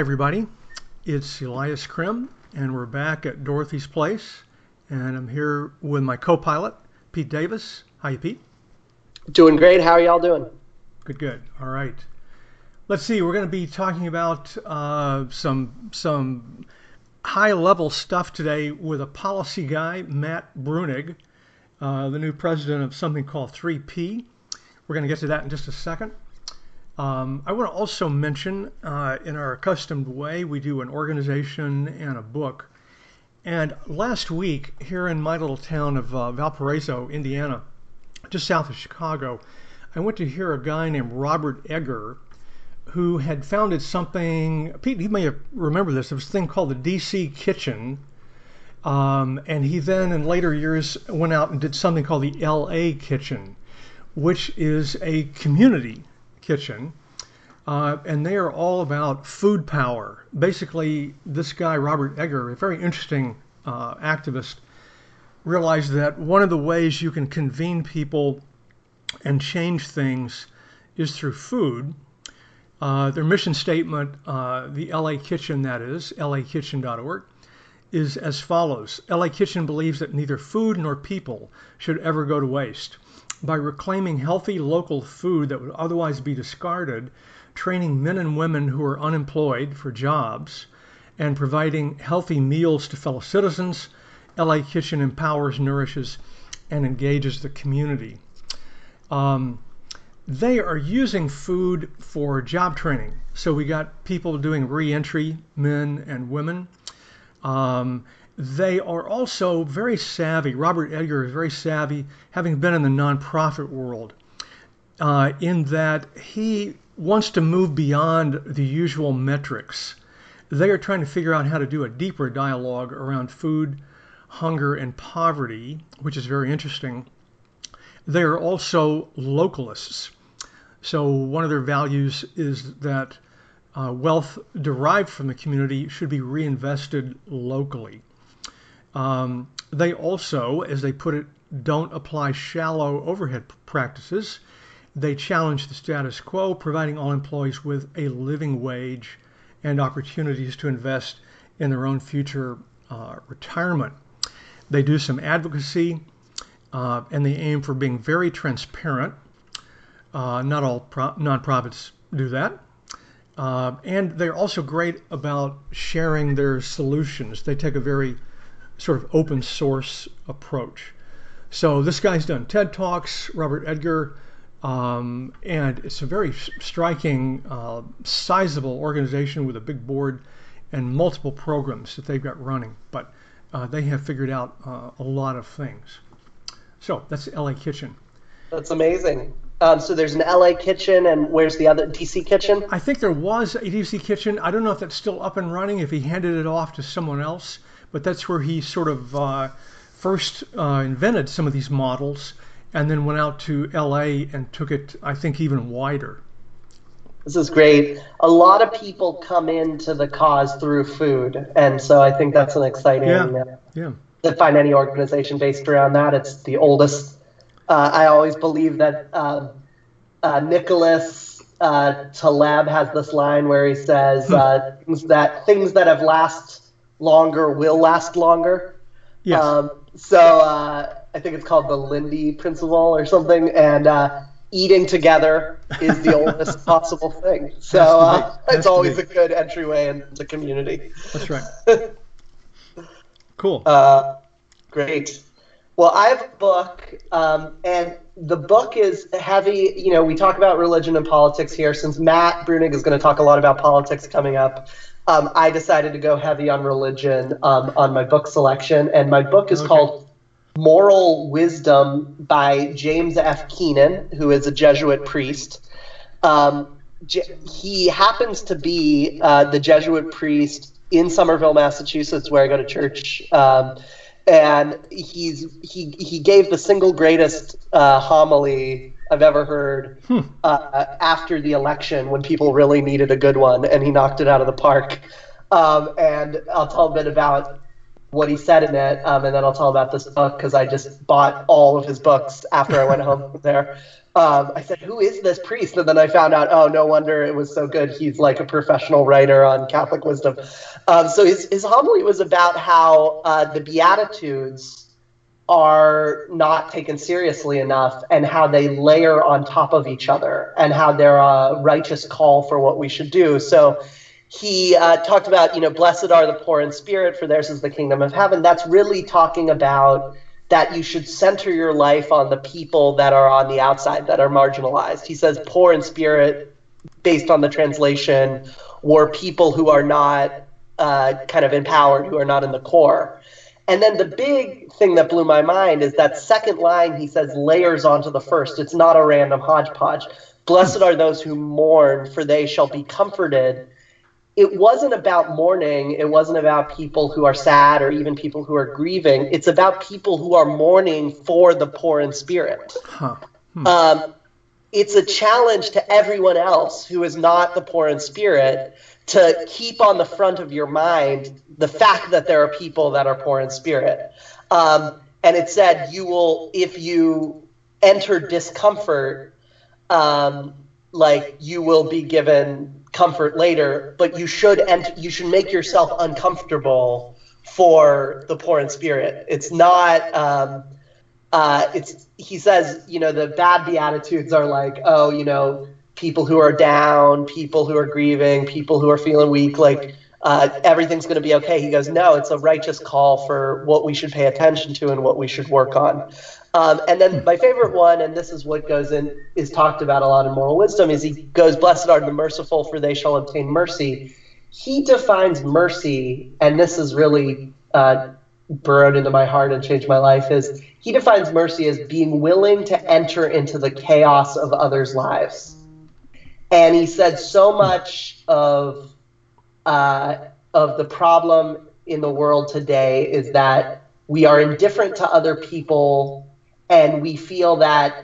Hi, everybody. It's Elias Crim, and we're back at Dorothy's Place. And I'm here with my co pilot, Pete Davis. Hi, Pete. Doing great. How are y'all doing? Good, good. All right. Let's see. We're going to be talking about uh, some some high level stuff today with a policy guy, Matt Bruenig, uh, the new president of something called 3P. We're going to get to that in just a second. Um, I want to also mention, uh, in our accustomed way, we do an organization and a book. And last week, here in my little town of uh, Valparaiso, Indiana, just south of Chicago, I went to hear a guy named Robert Egger who had founded something. Pete, you may remember this. It was a thing called the DC Kitchen. Um, and he then, in later years, went out and did something called the LA Kitchen, which is a community kitchen. Uh, and they are all about food power. Basically, this guy, Robert Egger, a very interesting uh, activist, realized that one of the ways you can convene people and change things is through food. Uh, their mission statement, uh, the LA Kitchen, that is, lakitchen.org, is as follows LA Kitchen believes that neither food nor people should ever go to waste. By reclaiming healthy local food that would otherwise be discarded, training men and women who are unemployed for jobs, and providing healthy meals to fellow citizens, LA Kitchen empowers, nourishes, and engages the community. Um, they are using food for job training. So we got people doing reentry, men and women. Um, they are also very savvy. Robert Egger is very savvy, having been in the nonprofit world, uh, in that he wants to move beyond the usual metrics. They are trying to figure out how to do a deeper dialogue around food, hunger, and poverty, which is very interesting. They are also localists. So one of their values is that uh, wealth derived from the community should be reinvested locally. Um, they also, as they put it, don't apply shallow overhead practices. They challenge the status quo, providing all employees with a living wage and opportunities to invest in their own future uh, retirement. They do some advocacy uh, and they aim for being very transparent. Uh, not all pro- nonprofits do that. Uh, and they're also great about sharing their solutions. They take a very sort of open source approach. So this guy's done TED Talks, Robert Egger, um, and it's a very striking, uh, sizable organization with a big board and multiple programs that they've got running. But uh, they have figured out uh, a lot of things. So that's LA Kitchen. That's amazing. Um, so there's an LA Kitchen, and where's the other DC Kitchen? I think there was a DC Kitchen. I don't know if that's still up and running. If he handed it off to someone else, but that's where he sort of uh, first uh, invented some of these models, and then went out to LA and took it, I think, even wider. This is great. A lot of people come into the cause through food, and so I think that's an exciting. Yeah. Uh, yeah. To find any organization based around that, it's the oldest uh, I always believe that um, uh, Nicholas uh, Taleb has this line where he says hmm. uh, things that things that have last longer will last longer. Yes. Um, so uh, I think it's called the Lindy principle or something, and uh, eating together is the oldest possible thing. So it's always a good entryway into community. That's right. cool. great. Well, I have a book, um, and the book is heavy. You know, we talk about religion and politics here. Since Matt Bruenig is going to talk a lot about politics coming up, um, I decided to go heavy on religion um, on my book selection. And my book is okay. called Moral Wisdom by James F. Keenan, who is a Jesuit priest. Um, he happens to be uh, the Jesuit priest in Somerville, Massachusetts, where I go to church. Um, and he's he he gave the single greatest uh, homily I've ever heard hmm. uh, after the election when people really needed a good one, and he knocked it out of the park. Um, and I'll tell a bit about what he said in it, um, and then I'll tell about this book because I just bought all of his books after I went home from there. Um, I said, "Who is this priest?" And then I found out, oh, no wonder it was so good. He's like a professional writer on Catholic wisdom. Um, so his his homily was about how uh, the Beatitudes are not taken seriously enough and how they layer on top of each other and how they're a righteous call for what we should do. So he uh, talked about, you know, blessed are the poor in spirit, for theirs is the kingdom of heaven. That's really talking about that you should center your life on the people that are on the outside, that are marginalized. He says poor in spirit, based on the translation, were people who are not uh, kind of empowered, who are not in the core. And then the big thing that blew my mind is that second line, he says, layers onto the first. It's not a random hodgepodge. Blessed are those who mourn, for they shall be comforted. It wasn't about mourning. It wasn't about people who are sad or even people who are grieving. It's about people who are mourning for the poor in spirit. Huh. Hmm. Um, it's a challenge to everyone else who is not the poor in spirit to keep on the front of your mind the fact that there are people that are poor in spirit. Um, and it said, you will, if you enter discomfort, um, like you will be given comfort later, but you should ent- you should make yourself uncomfortable for the poor in spirit. It's not. Um, uh, it's he says, you know, the bad beatitudes are like, oh, you know, people who are down, people who are grieving, people who are feeling weak, like uh, everything's going to be okay. He goes, no, it's a righteous call for what we should pay attention to and what we should work on. Um, and then my favorite one, and this is what goes in, is talked about a lot in moral wisdom, is he goes, blessed are the merciful, for they shall obtain mercy. He defines mercy, and this is really uh, burrowed into my heart and changed my life, is he defines mercy as being willing to enter into the chaos of others' lives. And he said so much of uh, of the problem in the world today is that we are indifferent to other people, and we feel that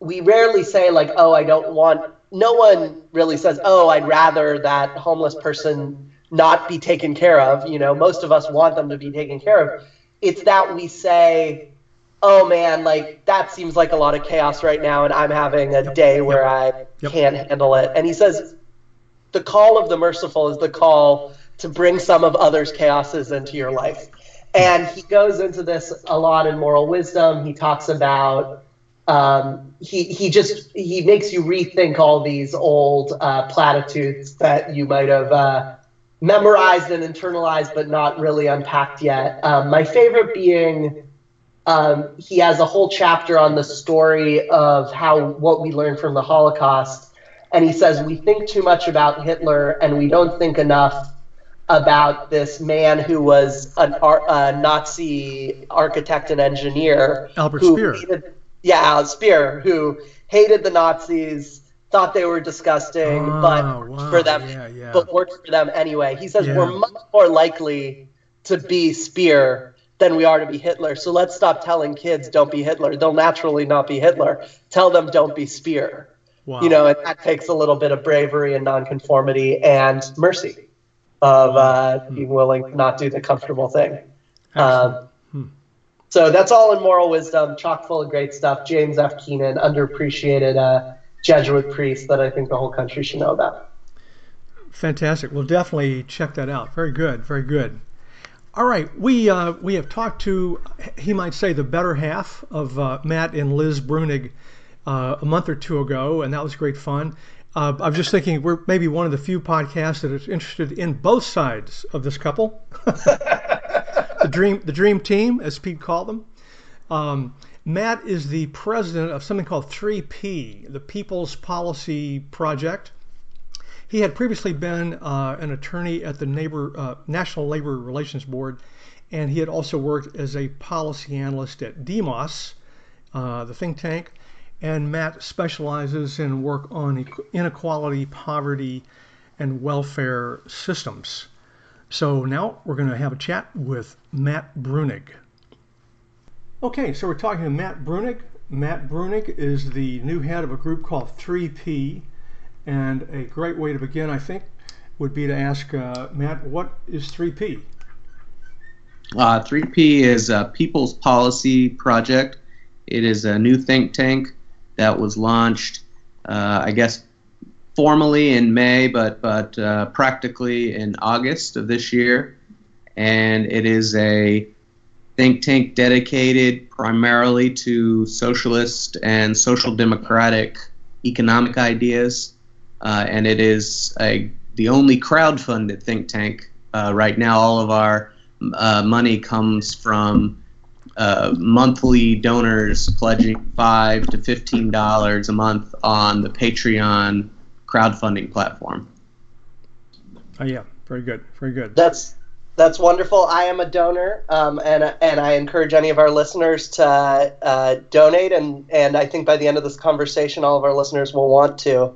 we rarely say like, "Oh, I don't want." No one really says, "Oh, I'd rather that homeless person not be taken care of." You know, most of us want them to be taken care of. It's that we say, oh man, like that seems like a lot of chaos right now, and I'm having a day where I yep. can't handle it. And he says, the call of the merciful is the call to bring some of others' chaoses into your life. And he goes into this a lot in moral wisdom. He talks about um, he he just he makes you rethink all these old uh, platitudes that you might have uh, memorized and internalized, but not really unpacked yet. Um, my favorite being um, he has a whole chapter on the story of how what we learned from the Holocaust. And he says, We think too much about Hitler and we don't think enough about this man who was an, a Nazi architect and engineer. Albert Speer. Hated, yeah, Albert Speer, who hated the Nazis, thought they were disgusting, oh, but wow. for them, yeah, yeah. but worked for them anyway. He says yeah. we're much more likely to be Speer than we are to be Hitler. So let's stop telling kids don't be Hitler. They'll naturally not be Hitler. Tell them don't be Speer. Wow. You know, and that takes a little bit of bravery and nonconformity and mercy of uh, hmm. being willing to not do the comfortable thing. Um, hmm. So that's all in moral wisdom, chock full of great stuff. James F. Keenan, underappreciated uh, Jesuit priest that I think the whole country should know about. Fantastic. We'll definitely check that out. Very good. Very good. All right, we uh, we have talked to he might say the better half of uh, Matt and Liz Bruenig uh, a month or two ago, and that was great fun. Uh, I'm just thinking we're maybe one of the few podcasts that is interested in both sides of this couple, the dream the dream team, as Pete called them. Um, Matt is the president of something called 3P, the People's Policy Project. He had previously been uh, an attorney at the neighbor, uh, National Labor Relations Board, and he had also worked as a policy analyst at Demos, uh, the think tank. And Matt specializes in work on inequality, poverty, and welfare systems. So now we're going to have a chat with Matt Bruenig. Okay, so we're talking to Matt Bruenig. Matt Bruenig is the new head of a group called 3P, and a great way to begin, I think, would be to ask uh, Matt, what is 3P? Uh, 3P is a People's Policy Project. It is a new think tank that was launched, uh, I guess, formally in May, but but uh, practically in August of this year. And it is a think tank dedicated primarily to socialist and social democratic economic ideas. Uh, and it is a, the only crowd-funded think tank uh, right now. All of our uh, money comes from uh, monthly donors pledging five to fifteen dollars a month on the Patreon crowdfunding platform. Oh yeah, very good, very good. That's that's wonderful. I am a donor, um, and and I encourage any of our listeners to uh, donate. And and I think by the end of this conversation, all of our listeners will want to.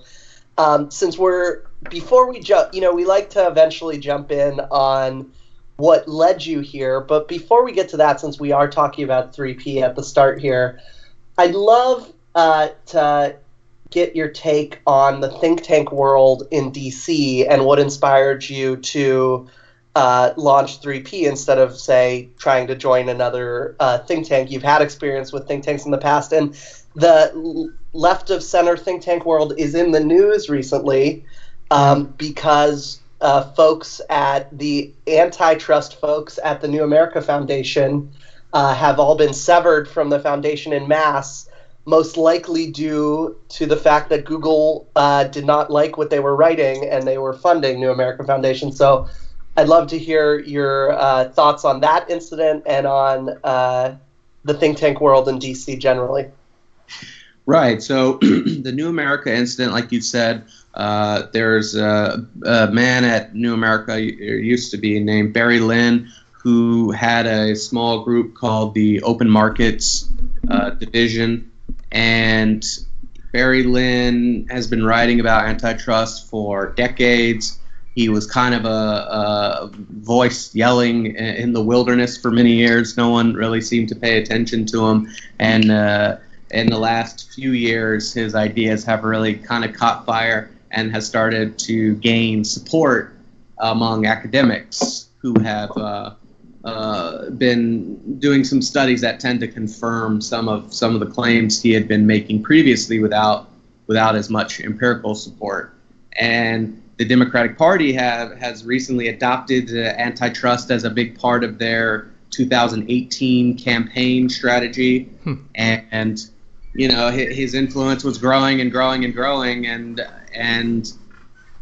Um, since we're before we jump, you know, we like to eventually jump in on what led you here. But before we get to that, since we are talking about 3P at the start here, I'd love uh, to get your take on the think tank world in DC and what inspired you to uh, launch 3P instead of, say, trying to join another uh, think tank. You've had experience with think tanks in the past, and the left of center think tank world is in the news recently um, because uh, folks at the antitrust folks at the New America Foundation uh, have all been severed from the foundation in mass, most likely due to the fact that Google uh, did not like what they were writing and they were funding New America Foundation. So I'd love to hear your uh, thoughts on that incident and on uh, the think tank world in DC generally. Right. So the New America incident, like you said, uh, there's a, a, man at New America, used to be named Barry Lynn, who had a small group called the Open Markets uh, Division. And Barry Lynn has been writing about antitrust for decades. He was kind of a, a voice yelling in the wilderness for many years. No one really seemed to pay attention to him. And uh, in the last few years, his ideas have really kind of caught fire and has started to gain support among academics who have uh, uh, been doing some studies that tend to confirm some of some of the claims he had been making previously without without as much empirical support. And the Democratic Party have has recently adopted uh, antitrust as a big part of their 2018 campaign strategy, hmm. and, and you know his influence was growing and growing and growing and and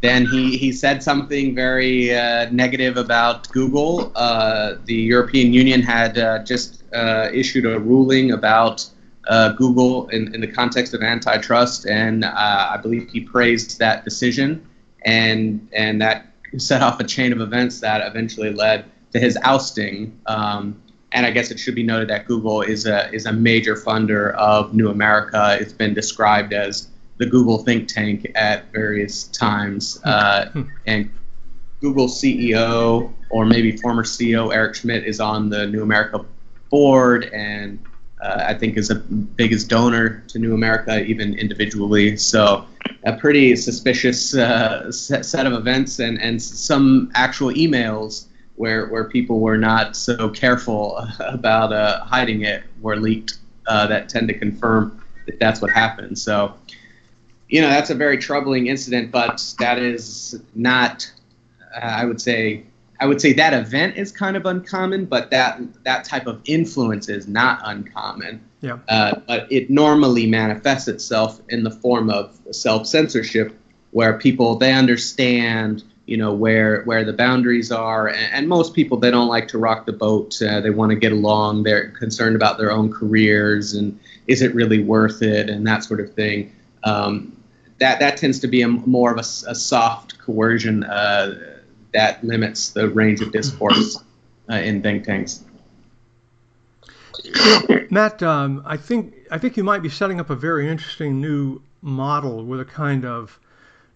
then he, he said something very uh, negative about Google. Uh, the European Union had uh, just uh, issued a ruling about uh, Google in, in the context of antitrust, and uh, I believe he praised that decision, and and that set off a chain of events that eventually led to his ousting. Um, and I guess it should be noted that Google is a is a major funder of New America. It's been described as the Google think tank at various times, hmm. uh, and Google CEO or maybe former CEO Eric Schmidt is on the New America board, and uh, I think is the biggest donor to New America, even individually. So a pretty suspicious uh, set of events, and and some actual emails where where people were not so careful about uh, hiding it were leaked uh, that tend to confirm that that's what happened. So you know that's a very troubling incident, but that is not. Uh, I would say I would say that event is kind of uncommon, but that that type of influence is not uncommon. Yeah. Uh, but it normally manifests itself in the form of self censorship, where people they understand you know where where the boundaries are. And, and most people they don't like to rock the boat. Uh, they want to get along. They're concerned about their own careers and is it really worth it and that sort of thing. Um, that that tends to be a, more of a, a soft coercion uh, that limits the range of discourse uh, in think tanks. Matt, um, I think I think you might be setting up a very interesting new model with a kind of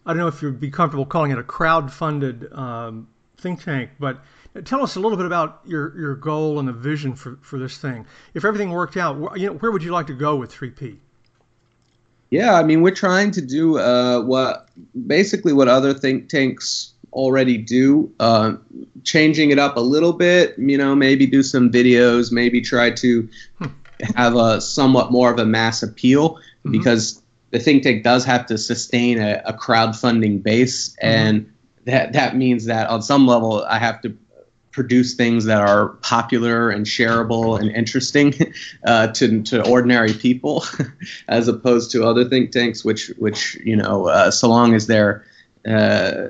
I don't know if you'd be comfortable calling it a crowd-funded um, think tank, but tell us a little bit about your, your goal and the vision for, for this thing. If everything worked out, you know, where would you like to go with 3P? Yeah, I mean, we're trying to do uh, what basically what other think tanks already do, uh, changing it up a little bit. You know, maybe do some videos, maybe try to have a somewhat more of a mass appeal mm-hmm. because the think tank does have to sustain a, a crowdfunding base, mm-hmm. and that that means that on some level I have to produce things that are popular and shareable and interesting uh, to, to ordinary people, as opposed to other think tanks, which which you know, uh, so long as they're uh,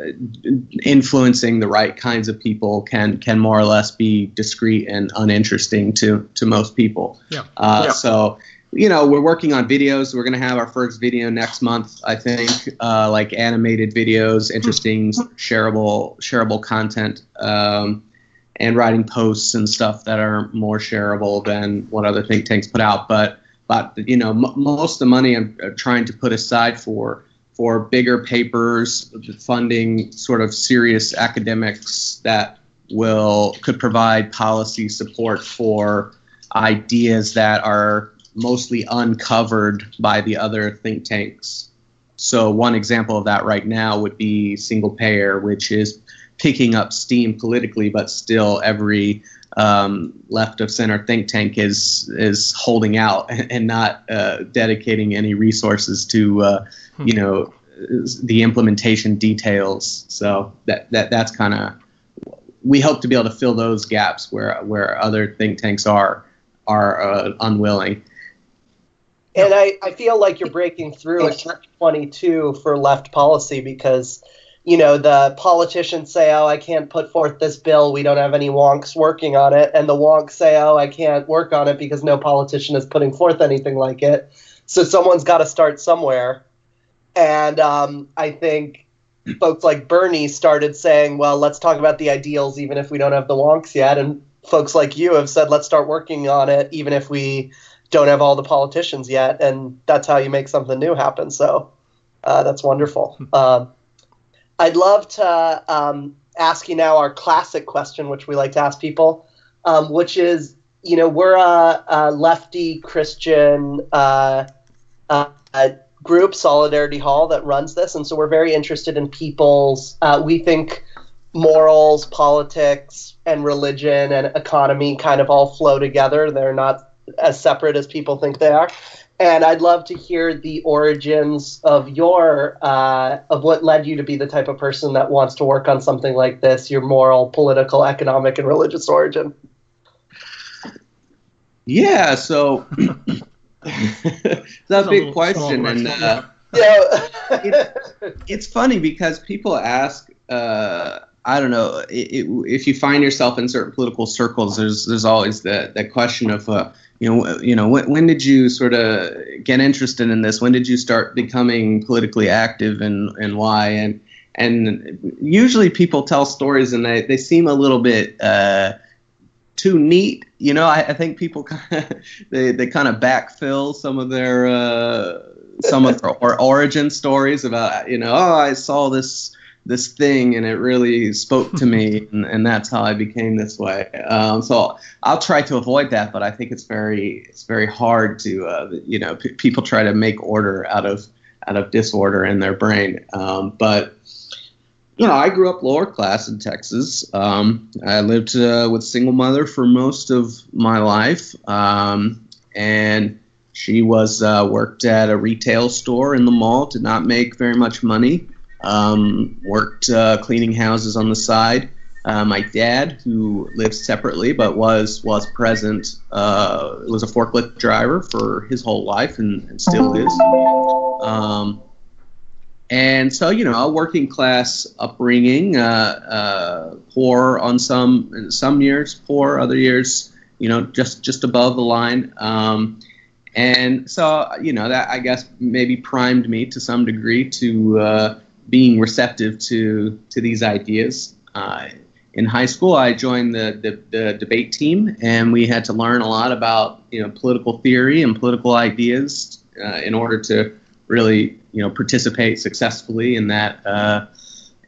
influencing the right kinds of people, can can more or less be discreet and uninteresting to to most people. Yeah. Uh, yeah. So you know, we're working on videos. We're going to have our first video next month, I think, uh, like animated videos, interesting, shareable, shareable content. Um, and writing posts and stuff that are more shareable than what other think tanks put out. But but you know m- most of the money I'm trying to put aside for for bigger papers, funding sort of serious academics that will could provide policy support for ideas that are mostly uncovered by the other think tanks. So one example of that right now would be single payer, which is picking up steam politically, but still every um, left of center think tank is is holding out and not uh, dedicating any resources to uh, hmm. you know the implementation details. So that that that's kind of we hope to be able to fill those gaps where where other think tanks are are uh, unwilling. And I, I feel like you're breaking through a 22 for left policy because you know, the politicians say, oh, I can't put forth this bill. We don't have any wonks working on it. And the wonks say, oh, I can't work on it because no politician is putting forth anything like it. So someone's got to start somewhere. And um, I think folks like Bernie started saying, well, let's talk about the ideals even if we don't have the wonks yet. And folks like you have said, let's start working on it even if we don't have all the politicians yet. And that's how you make something new happen. So uh, that's wonderful. Uh, I'd love to um, ask you now our classic question, which we like to ask people, um, which is, you know, we're a, a lefty Christian uh, uh, group, Solidarity Hall, that runs this, and so we're very interested in people's. Uh, we think morals, politics, and religion and economy kind of all flow together. They're not as separate as people think they are and I'd love to hear the origins of your uh, of what led you to be the type of person that wants to work on something like this. Your moral, political, economic, and religious origin. Yeah, so that's a big question, and uh, yeah, it's, it's, funny because people ask. Uh, I don't know it, it, if you find yourself in certain political circles. There's there's always that that question of uh, you know, you know, when, when did you sort of get interested in this? When did you start becoming politically active, and and why? And and usually people tell stories, and they they seem a little bit. Uh, too neat. You know, I, I think people kind of they, they kind of backfill some of their uh, some of their or origin stories about you know oh I saw this this thing and it really spoke to me and, and that's how I became this way. Um, so I'll try to avoid that, but I think it's very it's very hard to uh, you know p- people try to make order out of out of disorder in their brain. Um, but you know, I grew up lower class in Texas. Um, I lived uh, with single mother for most of my life, um, and she was uh, worked at a retail store in the mall. Did not make very much money. Um, worked uh, cleaning houses on the side. Uh, my dad, who lived separately but was was present, uh, was a forklift driver for his whole life and, and still is. Um, and so, you know, a working class upbringing, uh, uh, poor on some some years, poor other years, you know, just just above the line. Um, and so, you know, that I guess maybe primed me to some degree to uh, being receptive to to these ideas. Uh, in high school, I joined the, the, the, debate team, and we had to learn a lot about you know political theory and political ideas uh, in order to really you know participate successfully in that uh,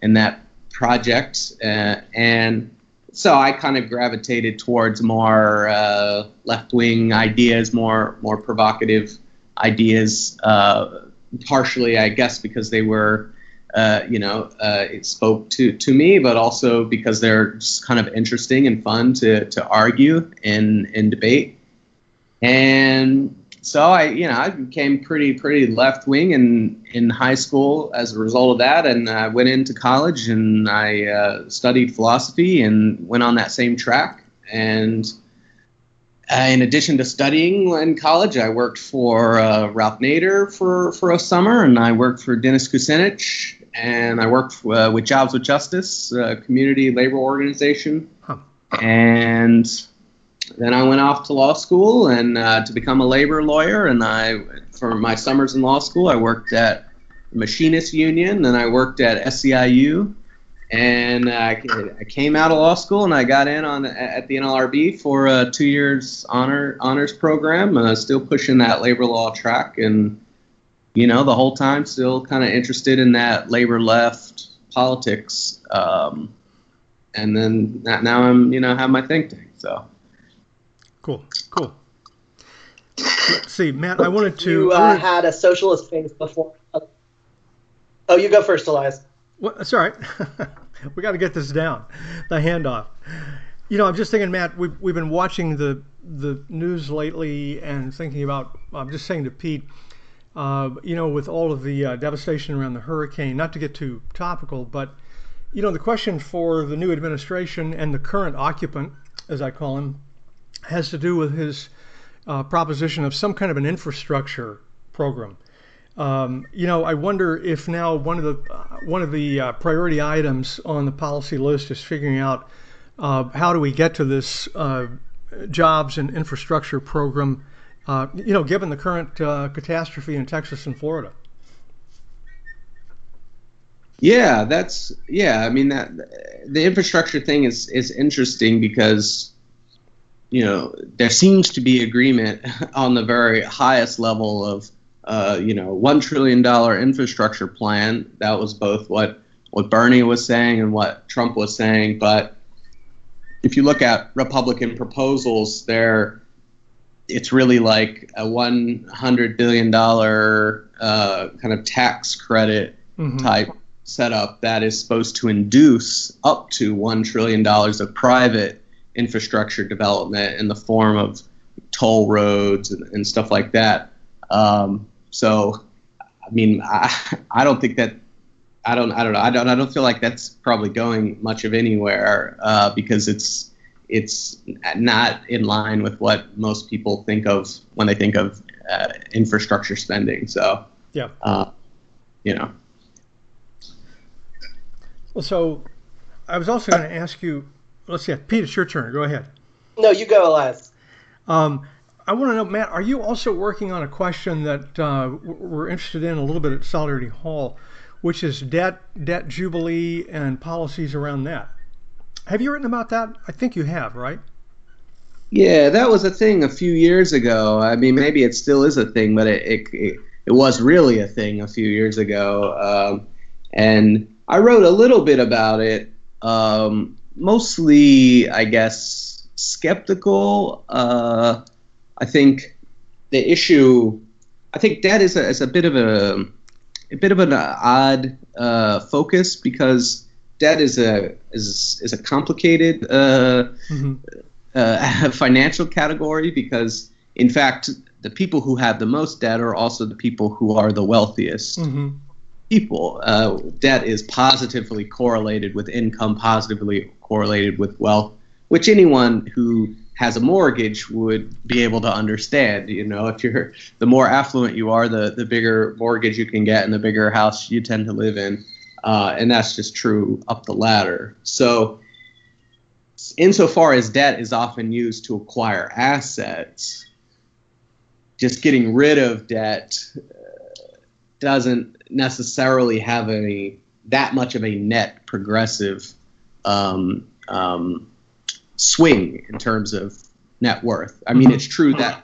in that project. Uh, and so I kind of gravitated towards more uh, left wing ideas, more more provocative ideas. Uh, partially, I guess, because they were uh, you know, uh, it spoke to, to me, but also because they're just kind of interesting and fun to, to argue and, and debate. And so I, you know, I became pretty, pretty left wing in, in high school as a result of that. And I went into college and I uh, studied philosophy and went on that same track. And uh, in addition to studying in college, I worked for uh, Ralph Nader for, for a summer, and I worked for Dennis Kucinich, and I worked uh, with Jobs with Justice, a community labor organization. Huh. And then I went off to law school and uh, to become a labor lawyer. And I, for my summers in law school, I worked at the Machinist Union, and I worked at SEIU. And I, I came out of law school and I got in on at the NLRB for a two years honor honors program, and I was still pushing that labor law track. And you know, the whole time still kind of interested in that labor left politics. Um, and then now I'm, you know, have my think tank. So cool, cool. Let's see, Matt. I wanted to. You uh, wanted... had a socialist phase before. Oh, you go first, Elias. Well, that's all right. we got to get this down. The handoff. You know, I'm just thinking, Matt. We've we've been watching the the news lately and thinking about. I'm just saying to Pete uh, you know, with all of the uh, devastation around the hurricane, not to get too topical, but, you know, the question for the new administration and the current occupant, as I call him, has to do with his uh, proposition of some kind of an infrastructure program. Um, you know, I wonder if now one of the uh, one of the uh, priority items on the policy list is figuring out how do we get to this jobs and infrastructure program uh, you know, given the current uh, catastrophe in Texas and Florida. Yeah, that's yeah. I mean that the infrastructure thing is is interesting because you know there seems to be agreement on the very highest level of uh, you know one trillion dollar infrastructure plan. That was both what what Bernie was saying and what Trump was saying. But if you look at Republican proposals, they're it's really like a one hundred billion dollar uh, kind of tax credit mm-hmm. type setup that is supposed to induce up to one trillion dollars of private infrastructure development in the form of toll roads and, and stuff like that. Um, so, I mean, I, I don't think that I don't I don't know I don't I don't feel like that's probably going much of anywhere uh, because it's it's not in line with what most people think of when they think of uh, infrastructure spending. So, yeah, uh, you know. Well, so I was also going to ask you. Let's see, Pete, it's your turn. Go ahead. No, you go, Elias. Um, I want to know, Matt, are you also working on a question that uh, we're interested in a little bit at Solidarity Hall, which is debt, debt jubilee, and policies around that? Have you written about that? I think you have, right? Yeah, that was a thing a few years ago. I mean, maybe it still is a thing, but it it, it, was really a thing a few years ago. Um, and I wrote a little bit about it, um, mostly, I guess, skeptical. Uh, I think the issue, I think that is a, is a bit of a, a bit of an odd uh, focus because debt is a is is a complicated uh, mm-hmm. uh, financial category because in fact the people who have the most debt are also the people who are the wealthiest mm-hmm. people. Uh, debt is positively correlated with income, positively correlated with wealth, which anyone who has a mortgage would be able to understand. You know, if you're the more affluent you are, the the bigger mortgage you can get and the bigger house you tend to live in. Uh, and that's just true up the ladder. So, insofar as debt is often used to acquire assets, just getting rid of debt uh, doesn't necessarily have a that much of a net progressive um, um, swing in terms of net worth. I mean, mm-hmm. it's true that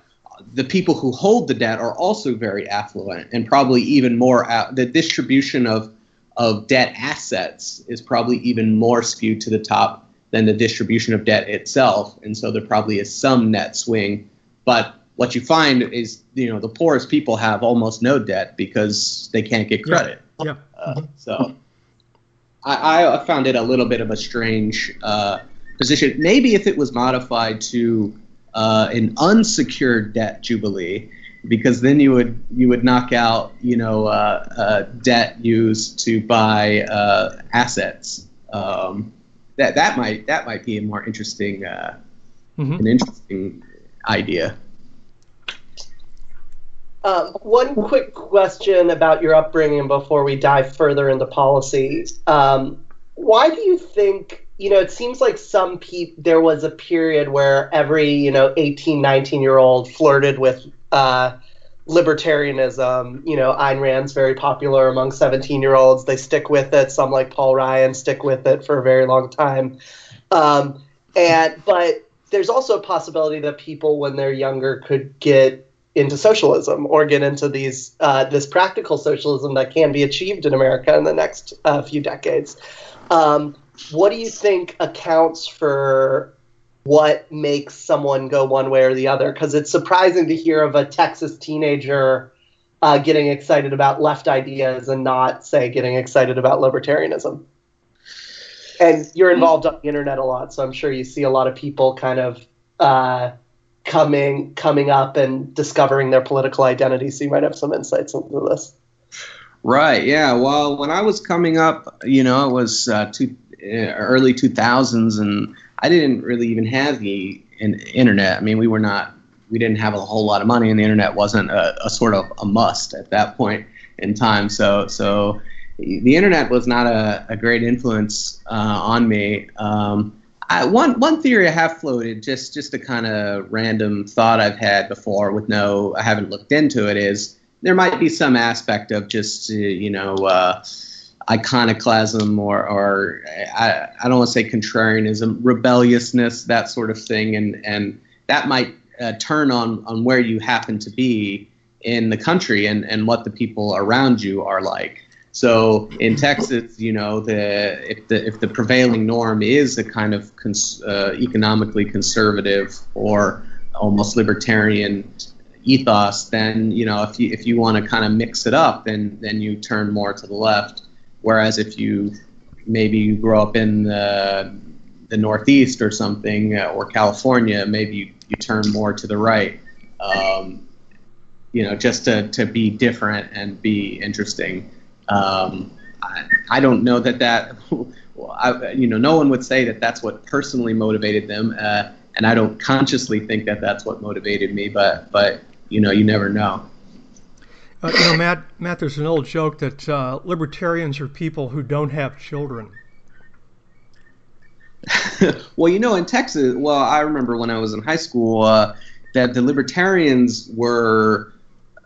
the people who hold the debt are also very affluent and probably even more. Out, the distribution of of debt assets is probably even more skewed to the top than the distribution of debt itself. And so there probably is some net swing. But what you find is, you know, the poorest people have almost no debt because they can't get credit. Yeah. yeah. Uh, so I, I, found it a little bit of a strange uh, position. Maybe if it was modified to uh, an unsecured debt jubilee, because then you would you would knock out you know uh, uh debt used to buy uh, assets. Um, that that might that might be a more interesting uh, mm-hmm. an interesting idea. Um, one quick question about your upbringing before we dive further into policy. Um, why do you think, you know, it seems like some people, there was a period where every, you know, 18, 19 year old flirted with uh, libertarianism. You know, Ayn Rand's very popular among 17 year olds. They stick with it. Some like Paul Ryan stick with it for a very long time. Um, and, but there's also a possibility that people, when they're younger, could get into socialism or get into these uh, this practical socialism that can be achieved in America in the next uh, few decades. Um, what do you think accounts for what makes someone go one way or the other? Because it's surprising to hear of a Texas teenager uh, getting excited about left ideas and not, say, getting excited about libertarianism. And you're involved on the internet a lot, so I'm sure you see a lot of people kind of uh, coming coming up and discovering their political identity. So you might have some insights into this. Right. Yeah. Well, when I was coming up, you know, it was uh, two, uh, early 2000s, and I didn't really even have the in, internet. I mean, we were not, we didn't have a whole lot of money, and the internet wasn't a, a sort of a must at that point in time. So, so the internet was not a, a great influence uh, on me. Um, I, one one theory I have floated, just just a kind of random thought I've had before, with no, I haven't looked into it, is there might be some aspect of just uh, you know uh, iconoclasm or or I, I don't want to say contrarianism, rebelliousness, that sort of thing, and and that might uh, turn on on where you happen to be in the country and and what the people around you are like. So in Texas, you know, the if the if the prevailing norm is a kind of cons, uh, economically conservative or almost libertarian ethos, then you know if you if you want to kind of mix it up, then then you turn more to the left. Whereas if you maybe you grow up in the the Northeast or something uh, or California, maybe you, you turn more to the right. Um, you know, just to, to be different and be interesting. Um, I, I, don't know that that, I, you know, no one would say that that's what personally motivated them, uh, and I don't consciously think that that's what motivated me. But, but you know, you never know. Uh, you know, Matt, Matt, there's an old joke that uh, libertarians are people who don't have children. well, you know, in Texas, well, I remember when I was in high school uh, that the libertarians were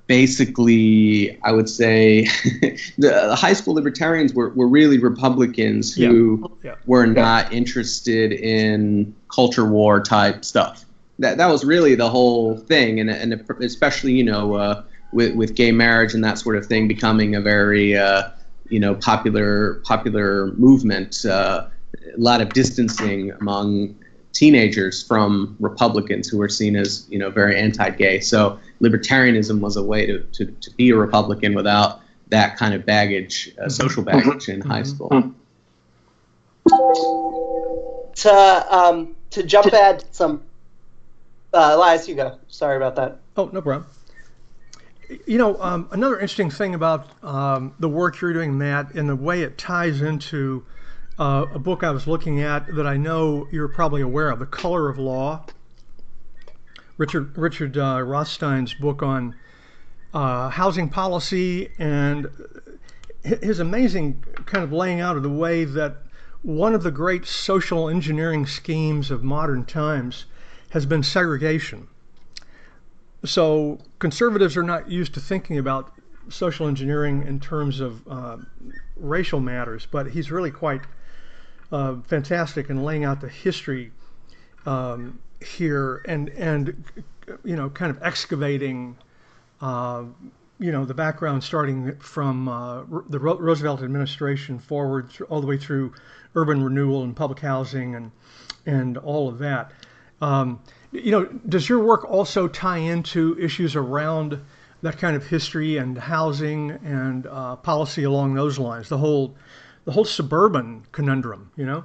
basically, I would say, the high school libertarians were, were really Republicans who yeah. Yeah. were not interested in culture war type stuff. That, that was really the whole thing, and, and especially, you know, uh, with, with gay marriage and that sort of thing becoming a very, uh, you know, popular popular movement. Uh, a lot of distancing among teenagers from Republicans who were seen as you know very anti-gay. So libertarianism was a way to, to, to be a Republican without that kind of baggage, uh, social mm-hmm. baggage in high school. Mm-hmm. To um, to jump add some, uh, Elias, you go. Sorry about that. Oh, no problem. You know, um, another interesting thing about um, the work you're doing, Matt, and the way it ties into uh, a book I was looking at that I know you're probably aware of, The Color of Law. Richard Richard uh, Rothstein's book on uh, housing policy and his amazing kind of laying out of the way that one of the great social engineering schemes of modern times has been segregation. So conservatives are not used to thinking about social engineering in terms of uh, racial matters, but he's really quite uh, fantastic in laying out the history um, here and and you know kind of excavating uh, you know the background starting from uh, the Roosevelt administration forward all the way through urban renewal and public housing and and all of that. Um, you know, does your work also tie into issues around that kind of history and housing and uh, policy along those lines? The whole the whole suburban conundrum. You know.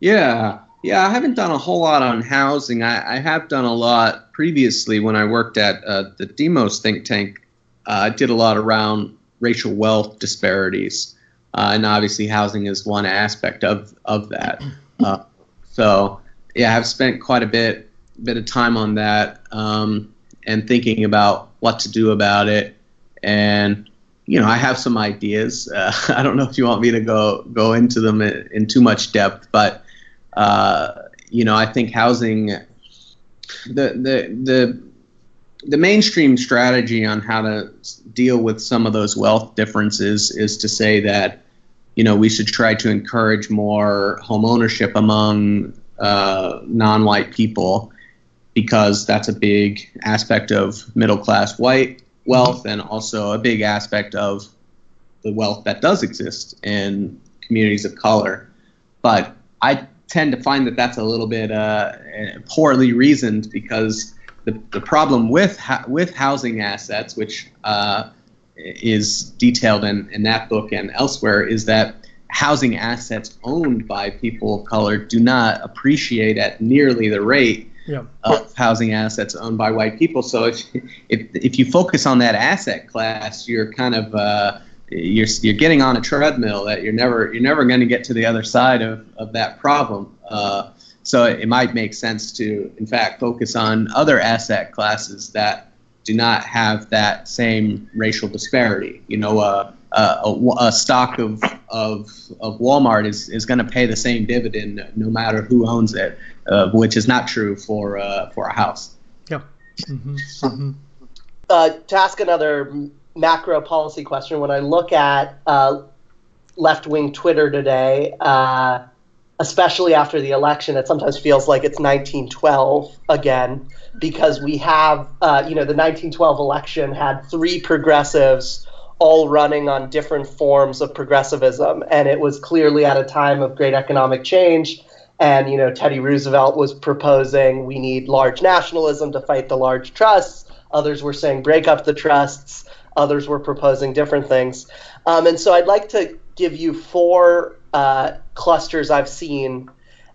Yeah, yeah. I haven't done a whole lot on housing. I, I have done a lot previously when I worked at uh, the Demos think tank. Uh, I did a lot around racial wealth disparities, uh, and obviously housing is one aspect of of that. Uh, so yeah, I've spent quite a bit bit of time on that um, and thinking about what to do about it. And you know, I have some ideas. Uh, I don't know if you want me to go go into them in, in too much depth, but uh, you know, I think housing the the the the mainstream strategy on how to deal with some of those wealth differences is to say that you know we should try to encourage more home ownership among uh, non-white people because that's a big aspect of middle class white wealth and also a big aspect of the wealth that does exist in communities of color. But I tend to find that that's a little bit uh, poorly reasoned because the, the problem with with housing assets, which uh, is detailed in, in that book and elsewhere, is that housing assets owned by people of color do not appreciate at nearly the rate yeah. of housing assets owned by white people. So if, if, if you focus on that asset class, you're kind of uh, you're, you're getting on a treadmill that you're never you're never going to get to the other side of, of that problem. Uh, so it, it might make sense to in fact focus on other asset classes that do not have that same racial disparity. You know, uh, uh, a, a, stock of, of, of Walmart is, is going to pay the same dividend no matter who owns it, uh, which is not true for, uh, for a house. Yeah. Mm-hmm. Mm-hmm. Uh, to ask another macro policy question, when I look at uh, left wing Twitter today, uh, especially after the election, it sometimes feels like it's 1912 again because we have, you know, the 1912 election had three progressives all running on different forms of progressivism. And it was clearly at a time of great economic change. And, you know, Teddy Roosevelt was proposing we need large nationalism to fight the large trusts. Others were saying break up the trusts. Others were proposing different things. Um, and so I'd like to give you four uh, clusters I've seen.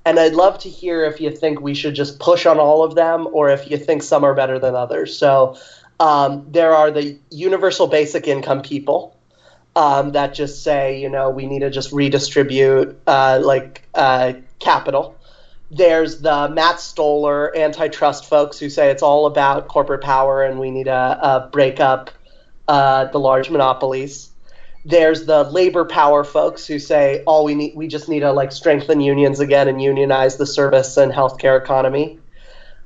And I'd love to hear if you think we should just push on all of them or if you think some are better than others. So um, there are the universal basic income people um, that just say, you know, we need to just redistribute uh, like uh, capital. There's the Matt Stoller antitrust folks who say it's all about corporate power and we need to uh, break up uh, the large monopolies. There's the labor power folks who say all we need we just need to like strengthen unions again and unionize the service and healthcare economy.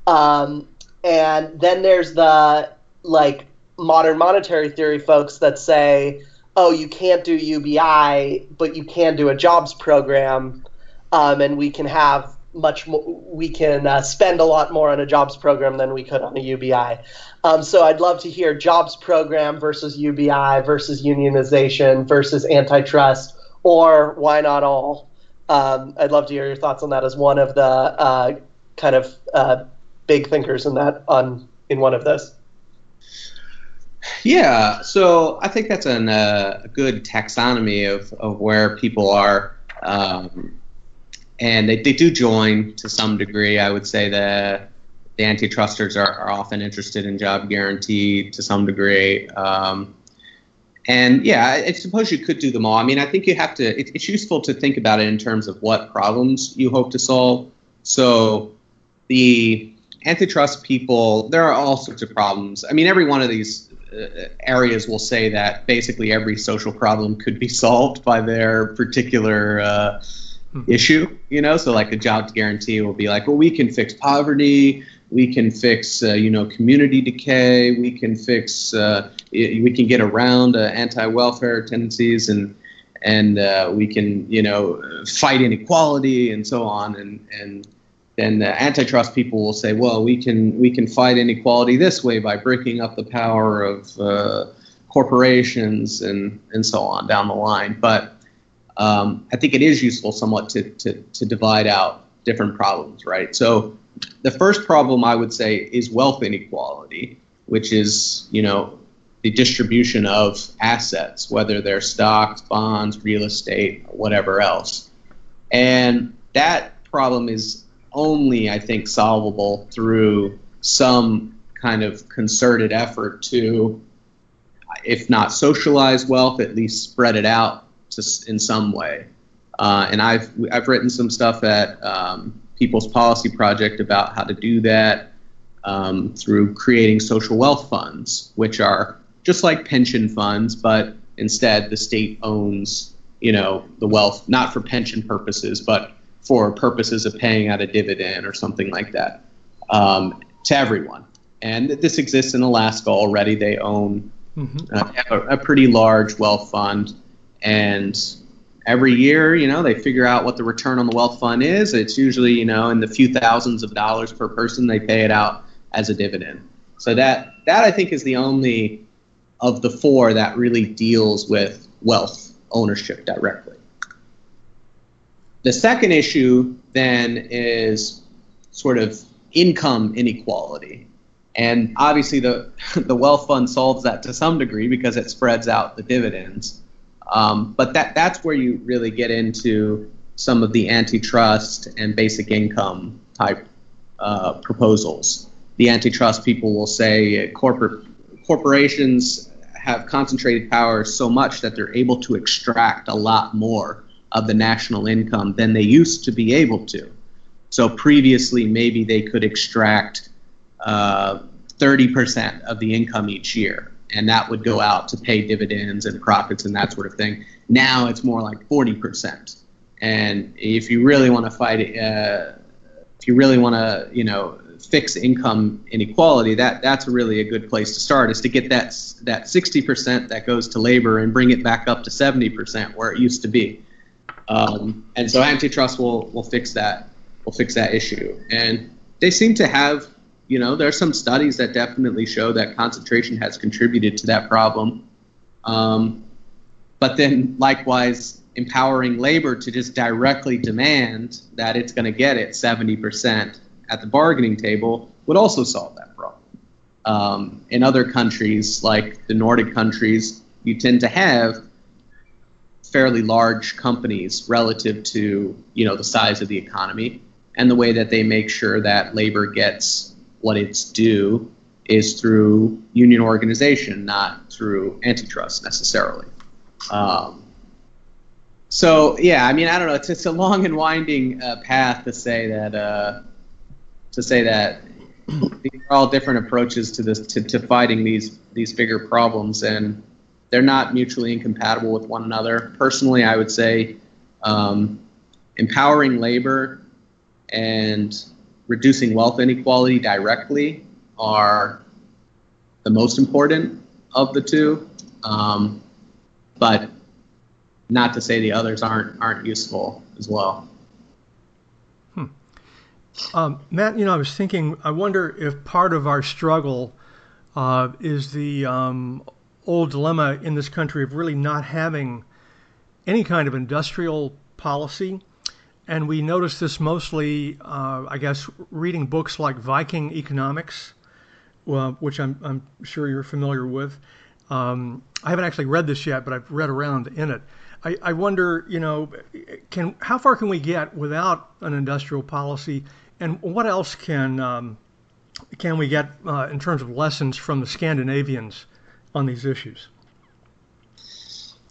Um, and then there's the like modern monetary theory folks that say, oh, you can't do UBI, but you can do a jobs program, um, and we can have much more, we can uh, spend a lot more on a jobs program than we could on a UBI. Um, so I'd love to hear jobs program versus UBI versus unionization versus antitrust, or why not all? Um, I'd love to hear your thoughts on that as one of the uh, kind of uh, big thinkers in that on in one of those. Yeah, so I think that's uh, a good taxonomy of, of where people are. Um, and they, they do join to some degree. I would say that the antitrusters are, are often interested in job guarantee to some degree. Um, and yeah, I, suppose you could do them all. I mean, I think you have to, it, it's useful to think about it in terms of what problems you hope to solve. So the antitrust people, there are all sorts of problems. I mean, every one of these uh, areas will say that basically every social problem could be solved by their particular uh, hmm. issue. You know, so like a jobs guarantee will be like, well, we can fix poverty, we can fix uh, you know community decay, we can fix uh, we can get around uh, anti-welfare tendencies and and uh, we can you know fight inequality and so on and and then the antitrust people will say, well, we can we can fight inequality this way by breaking up the power of uh, corporations and and so on down the line. But um, I think it is useful somewhat to, to to divide out different problems, right? So the first problem I would say is wealth inequality, which is you know the distribution of assets, whether they're stocks, bonds, real estate, whatever else. And that problem is only, I think, solvable through some kind of concerted effort to, if not socialize wealth, at least spread it out to, in some way. Uh, and I've I've written some stuff at um, People's Policy Project about how to do that um, through creating social wealth funds, which are just like pension funds, but instead the state owns, you know, the wealth not for pension purposes, but for purposes of paying out a dividend or something like that um, to everyone. And this exists in Alaska already. They own mm-hmm. uh, a, a pretty large wealth fund, and every year, you know, they figure out what the return on the wealth fund is. It's usually, you know, in the few thousands of dollars per person. They pay it out as a dividend. So that that I think is the only of the four that really deals with wealth ownership directly. The second issue then is sort of income inequality. And obviously the the wealth fund solves that to some degree because it spreads out the dividends. Um, but that that's where you really get into some of the antitrust and basic income type uh, proposals. The antitrust people will say corporate corporations have concentrated power so much that they're able to extract a lot more of the national income than they used to be able to. So previously, maybe they could extract uh, 30% of the income each year, and that would go out to pay dividends and profits and that sort of thing. Now it's more like 40%. And if you really want to fight, uh, if you really want to, you know, fix income inequality, that that's really a good place to start. Is to get that that 60% that goes to labor and bring it back up to 70% where it used to be. Um, and so antitrust will will fix that will fix that issue. And they seem to have, you know, there are some studies that definitely show that concentration has contributed to that problem. Um, but then likewise, empowering labor to just directly demand that it's going to get it 70% at the bargaining table would also solve that problem. Um, in other countries, like the Nordic countries, you tend to have fairly large companies relative to you know the size of the economy, and the way that they make sure that labor gets what it's due is through union organization, not through antitrust necessarily. Um, so yeah, I mean, I don't know. It's it's a long and winding uh, path to say that uh, to say that these are all different approaches to this to, to fighting these these bigger problems and they're not mutually incompatible with one another. Personally i would say um, empowering labor and reducing wealth inequality directly are the most important of the two. Um, but not to say the others aren't aren't useful as well. Um, Matt, you know, I was thinking, I wonder if part of our struggle uh, is the um, old dilemma in this country of really not having any kind of industrial policy. And we notice this mostly, uh, I guess, reading books like Viking Economics, uh, which I'm, I'm, sure you're familiar with. Um, I haven't actually read this yet, but I've read around in it. I, I wonder, you know, can how far can we get without an industrial policy, and what else can um, can we get uh, in terms of lessons from the Scandinavians on these issues?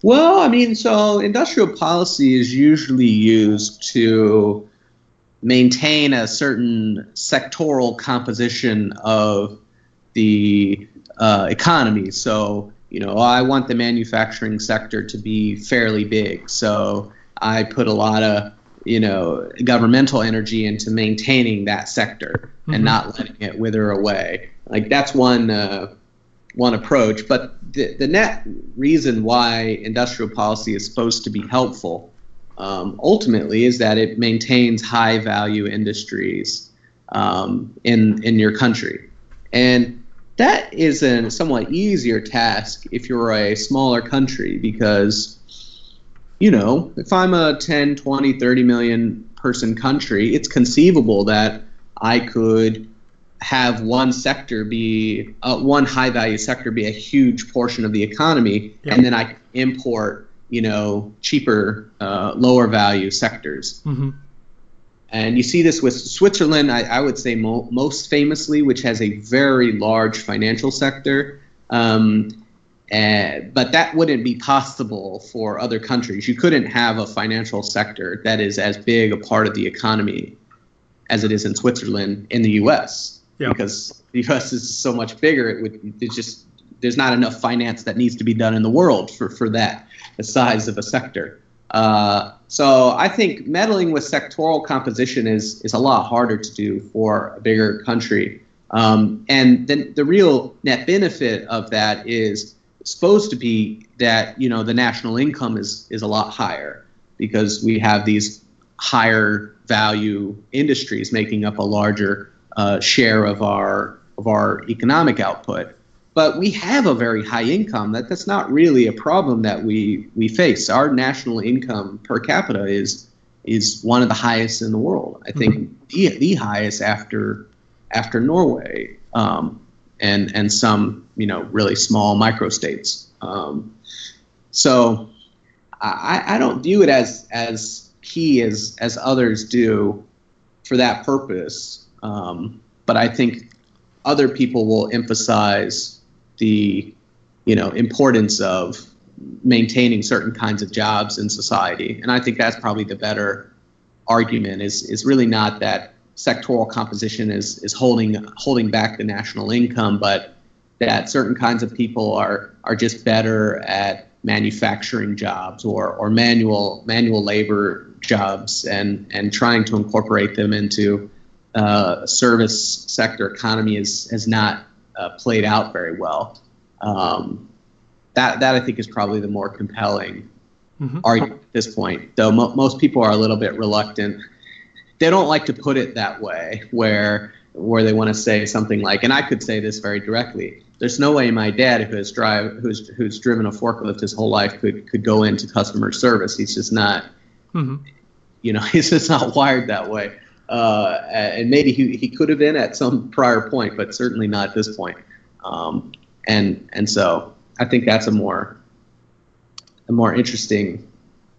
Well, I mean, so industrial policy is usually used to maintain a certain sectoral composition of the uh, economy. So you know, I want the manufacturing sector to be fairly big. So I put a lot of, you know, governmental energy into maintaining that sector mm-hmm. and not letting it wither away. Like that's one uh, one approach. But the, the net reason why industrial policy is supposed to be helpful um, ultimately is that it maintains high value industries um, in in your country. And that is a somewhat easier task if you're a smaller country because you know if i'm a 10 20 30 million person country it's conceivable that i could have one sector be uh, one high value sector be a huge portion of the economy, Yep. and then I import you know cheaper, uh, lower value sectors. hmm And you see this with Switzerland, I, I would say mo- most famously, which has a very large financial sector. Um, and, but that wouldn't be possible for other countries. You couldn't have a financial sector that is as big a part of the economy as it is in Switzerland in the U.S. Yeah. Because the U.S. is so much bigger. It would it's just there's not enough finance that needs to be done in the world for, for that the size of a sector. Uh, so I think meddling with sectoral composition is is a lot harder to do for a bigger country. Um, and then the real net benefit of that is supposed to be that you know the national income is is a lot higher because we have these higher value industries making up a larger uh, share of our of our economic output. But we have a very high income. That that's not really a problem that we we face. Our national income per capita is is one of the highest in the world. I think the, the highest after after Norway um, and and some you know really small microstates. Um, so I, I don't view it as as key as as others do for that purpose. Um, but I think other people will emphasize the you know importance of maintaining certain kinds of jobs in society, and I think that's probably the better argument. Is is really not that sectoral composition is is holding holding back the national income, but that certain kinds of people are are just better at manufacturing jobs or, or manual manual labor jobs and and trying to incorporate them into uh, service sector economy is has not uh, played out very well. Um, that that I think is probably the more compelling Mhm. argument at this point. Though mo- most people are a little bit reluctant. They don't like to put it that way, where where they want to say something like, and I could say this very directly. There's no way my dad, who has drive, who's who's driven a forklift his whole life, could could go into customer service. He's just not hmm you know, he's just not wired that way. Uh, and maybe he, he could have been at some prior point, but certainly not at this point. Um, and and so I think that's a more a more interesting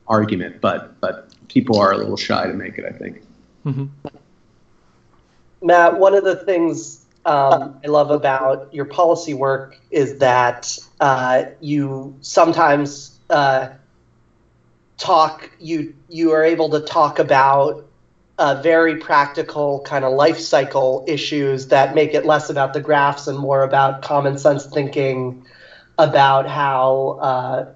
argument, but but people are a little shy to make it. I think. hmm Matt, one of the things um, I love about your policy work is that uh, you sometimes uh, talk you you are able to talk about uh, very practical kind of life cycle issues that make it less about the graphs and more about common sense thinking about how uh,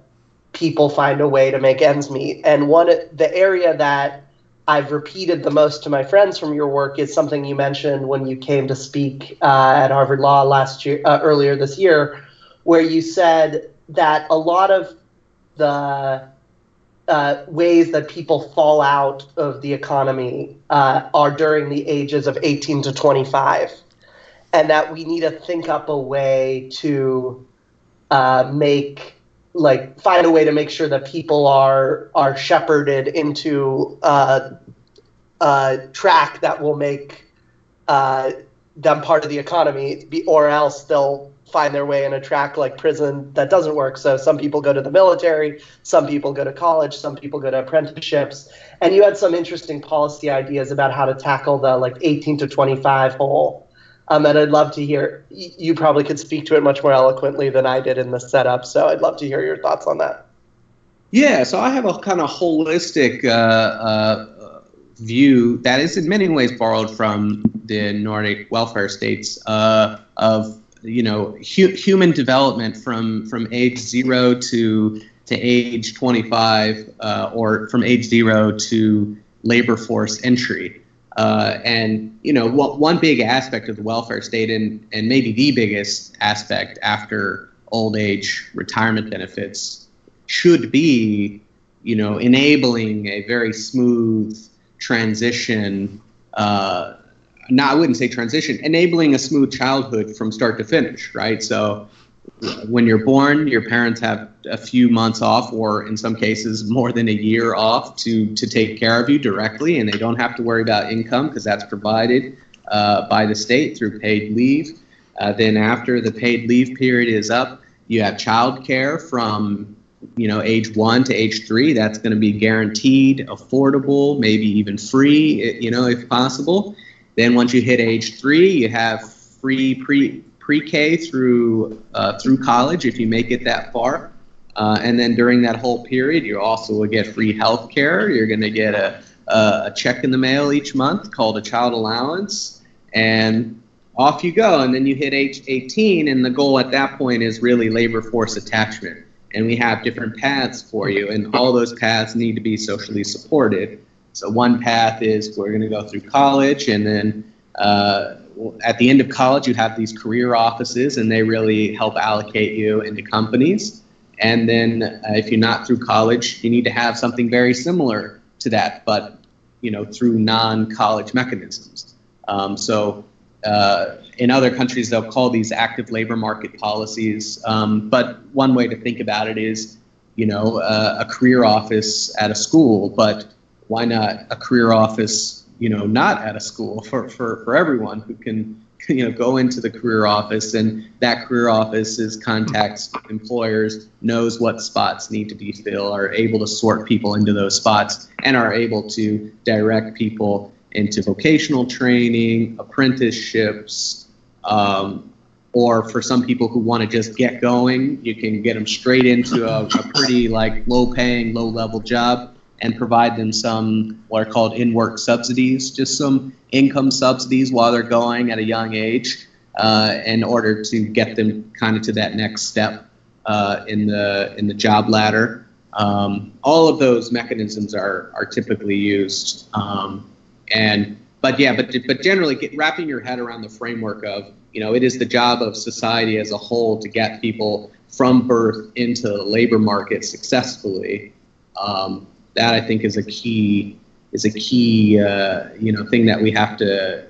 people find a way to make ends meet. And one the area that I've repeated the most to my friends from your work is something you mentioned when you came to speak uh, at Harvard Law last year, uh, earlier this year, where you said that a lot of the uh, ways that people fall out of the economy uh, are during the ages of 18 to 25, and that we need to think up a way to uh, make like find a way to make sure that people are are shepherded into uh, a track that will make uh, them part of the economy, or else they'll find their way in a track like prison that doesn't work. So some people go to the military, some people go to college, some people go to apprenticeships, and you had some interesting policy ideas about how to tackle the like 18 to 25 hole. Um, and I'd love to hear. You probably could speak to it much more eloquently than I did in the setup. So I'd love to hear your thoughts on that. Yeah, so I have a kind of holistic uh, uh, view that is in many ways borrowed from the Nordic welfare states uh, of you know hu- human development from from age zero to to age 25 uh, or from age zero to labor force entry. Uh, and you know one, one big aspect of the welfare state and, and maybe the biggest aspect after old age retirement benefits should be, you know, enabling a very smooth transition. Uh, no, I wouldn't say transition, enabling a smooth childhood from start to finish, right? So when you're born, your parents have a few months off, or in some cases, more than a year off to, to take care of you directly, and they don't have to worry about income because that's provided. uh, by the state through paid leave. Uh, then after the paid leave period is up, you have child care from you know age one to age three. That's going to be guaranteed, affordable, maybe even free, you know, if possible. Then once you hit age three, you have free pre pre-K through uh, through college if you make it that far. Uh, and then during that whole period, you also will get free health care. You're going to get a, a, check in the mail each month called a child allowance. And off you go. And then you hit age 18, and the goal at that point is really labor force attachment. And we have different paths for you, and all those paths need to be socially supported. So one path is we're going to go through college, and then uh, at the end of college, you have these career offices, and they really help allocate you into companies. And then uh, if you're not through college, you need to have something very similar to that, but you know through non-college mechanisms. Um, so uh, in other countries, they'll call these active labor market policies. Um, but one way to think about it is, you know, uh, a career office at a school, but why not a career office, you know, not at a school for, for, for everyone who can you know go into the career office and that career office is contacts employers knows what spots need to be filled are able to sort people into those spots and are able to direct people into vocational training apprenticeships um, or for some people who want to just get going you can get them straight into a, a pretty like low paying low level job and provide them some what are called in-work subsidies, just some income subsidies while they're going at a young age, uh, in order to get them kind of to that next step uh, in the in the job ladder. Um, all of those mechanisms are are typically used, um, and but yeah, but but generally, get, wrapping your head around the framework of you know it is the job of society as a whole to get people from birth into the labor market successfully. Um, that I think is a key is a key uh, you know thing that we have to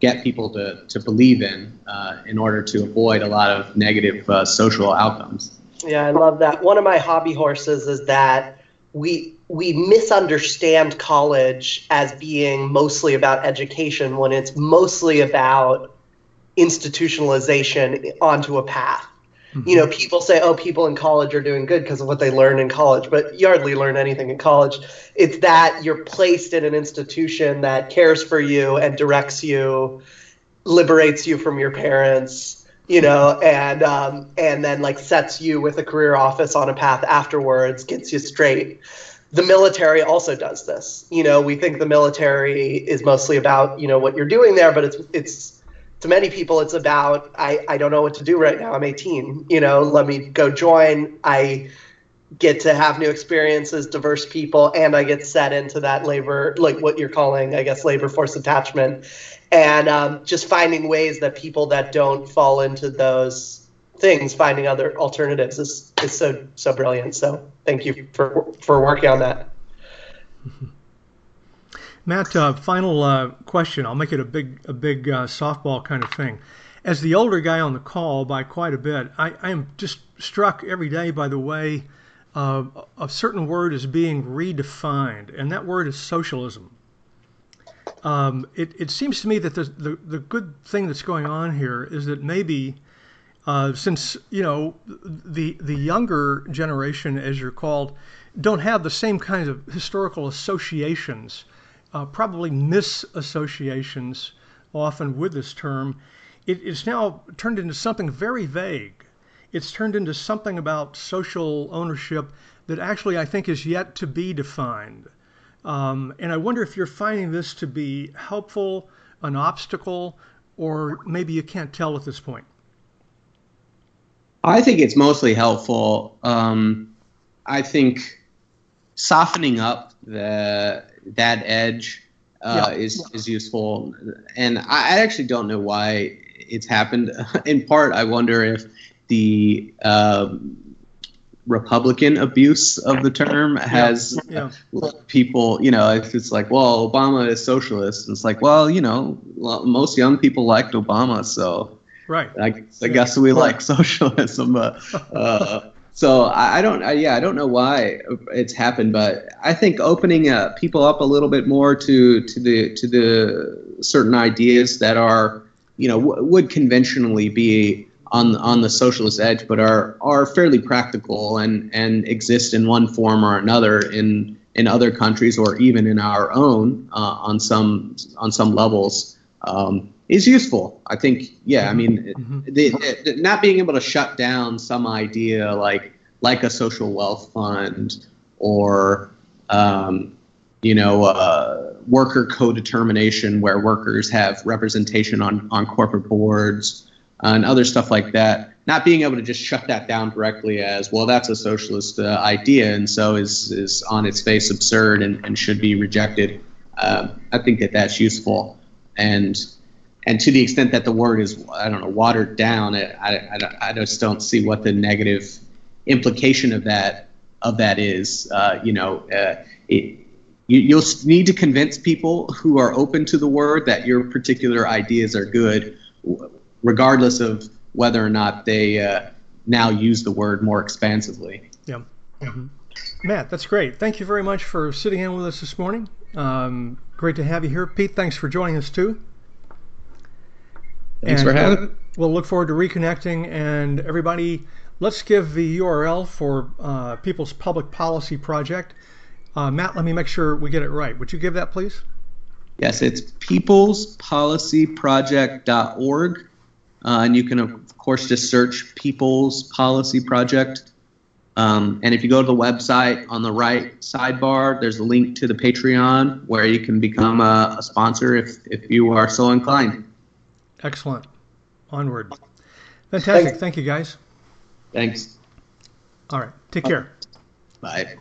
get people to, to believe in uh, in order to avoid a lot of negative uh, social outcomes. Yeah, I love that. One of my hobby horses is that we we misunderstand college as being mostly about education when it's mostly about institutionalization onto a path. Mm-hmm. You know, people say, oh, people in college are doing good because of what they learn in college, but you hardly learn anything in college. It's that you're placed in an institution that cares for you and directs you, liberates you from your parents, you know, and um, and then like sets you with a career office on a path afterwards, gets you straight. The military also does this. You know, we think the military is mostly about you know what you're doing there, but it's it's to many people it's about I, I don't know what to do right now. I'm 18 you know let me go join. I get to have new experiences diverse people and i get set into that labor like what you're calling i guess labor force attachment. And um, just finding ways that people that don't fall into those things finding other alternatives is, is so so brilliant. So thank you for for working on that Matt, uh, final uh, question. I'll make it a big, a big uh, softball kind of thing. As the older guy on the call by quite a bit, I, I am just struck every day by the way uh, a certain word is being redefined, and that word is socialism. Um, it, it, seems to me that the, the, the, good thing that's going on here is that maybe uh, since you know the the younger generation, as you're called, don't have the same kinds of historical associations probably misassociations often with this term, it, it's now turned into something very vague. It's turned into something about social ownership that actually I think is yet to be defined. Um, and I wonder if you're finding this to be helpful, an obstacle, or maybe you can't tell at this point. I think it's mostly helpful. Um, I think softening up the that edge uh, yeah. is is useful. And I actually don't know why it's happened. In part, I wonder if the um, Republican abuse of the term has yeah. Yeah. people, you know, if it's like, well, Obama is socialist, and it's like, well, you know, most young people liked Obama, so right. I, I guess we like socialism, but. Uh, so I, I don't, I, yeah, I don't know why it's happened, but I think opening uh, people up a little bit more to to the to the certain ideas that are, you know, w- would conventionally be on on the socialist edge, but are are fairly practical and and exist in one form or another in in other countries or even in our own uh, on some on some levels. Um, is useful. I think, yeah. I mean, mm-hmm. the, the, not being able to shut down some idea like like a social wealth fund or um, you know uh, worker co-determination where workers have representation on on corporate boards and other stuff like that. Not being able to just shut that down directly as well, that's a socialist uh, idea, and so is is on its face absurd and, and should be rejected. Uh, I think that that's useful, and and to the extent that the word is I don't know watered down, I, I, I just don't see what the negative implication of that of that is. Uh, you know, uh, it, you, will need to convince people who are open to the word that your particular ideas are good, regardless of whether or not they uh, now use the word more expansively. Yeah. Mm-hmm. Matt, that's great. Thank you very much for sitting in with us this morning. Um, great to have you here. Pete, thanks for joining us too. Thanks and, for having me. We'll look forward to reconnecting. And everybody, let's give the URL for uh, People's Public Policy Project. Uh, Matt, let me make sure we get it right. Would you give that, please? Yes, it's peoplespolicyproject.org. Uh, and you can, of course, just search People's Policy Project. Um, and if you go to the website on the right sidebar, there's a link to the Patreon where you can become a, a sponsor if, if you are so inclined. Excellent. Onward. Fantastic. Thank you, guys. Thanks. All right. Take care. Bye.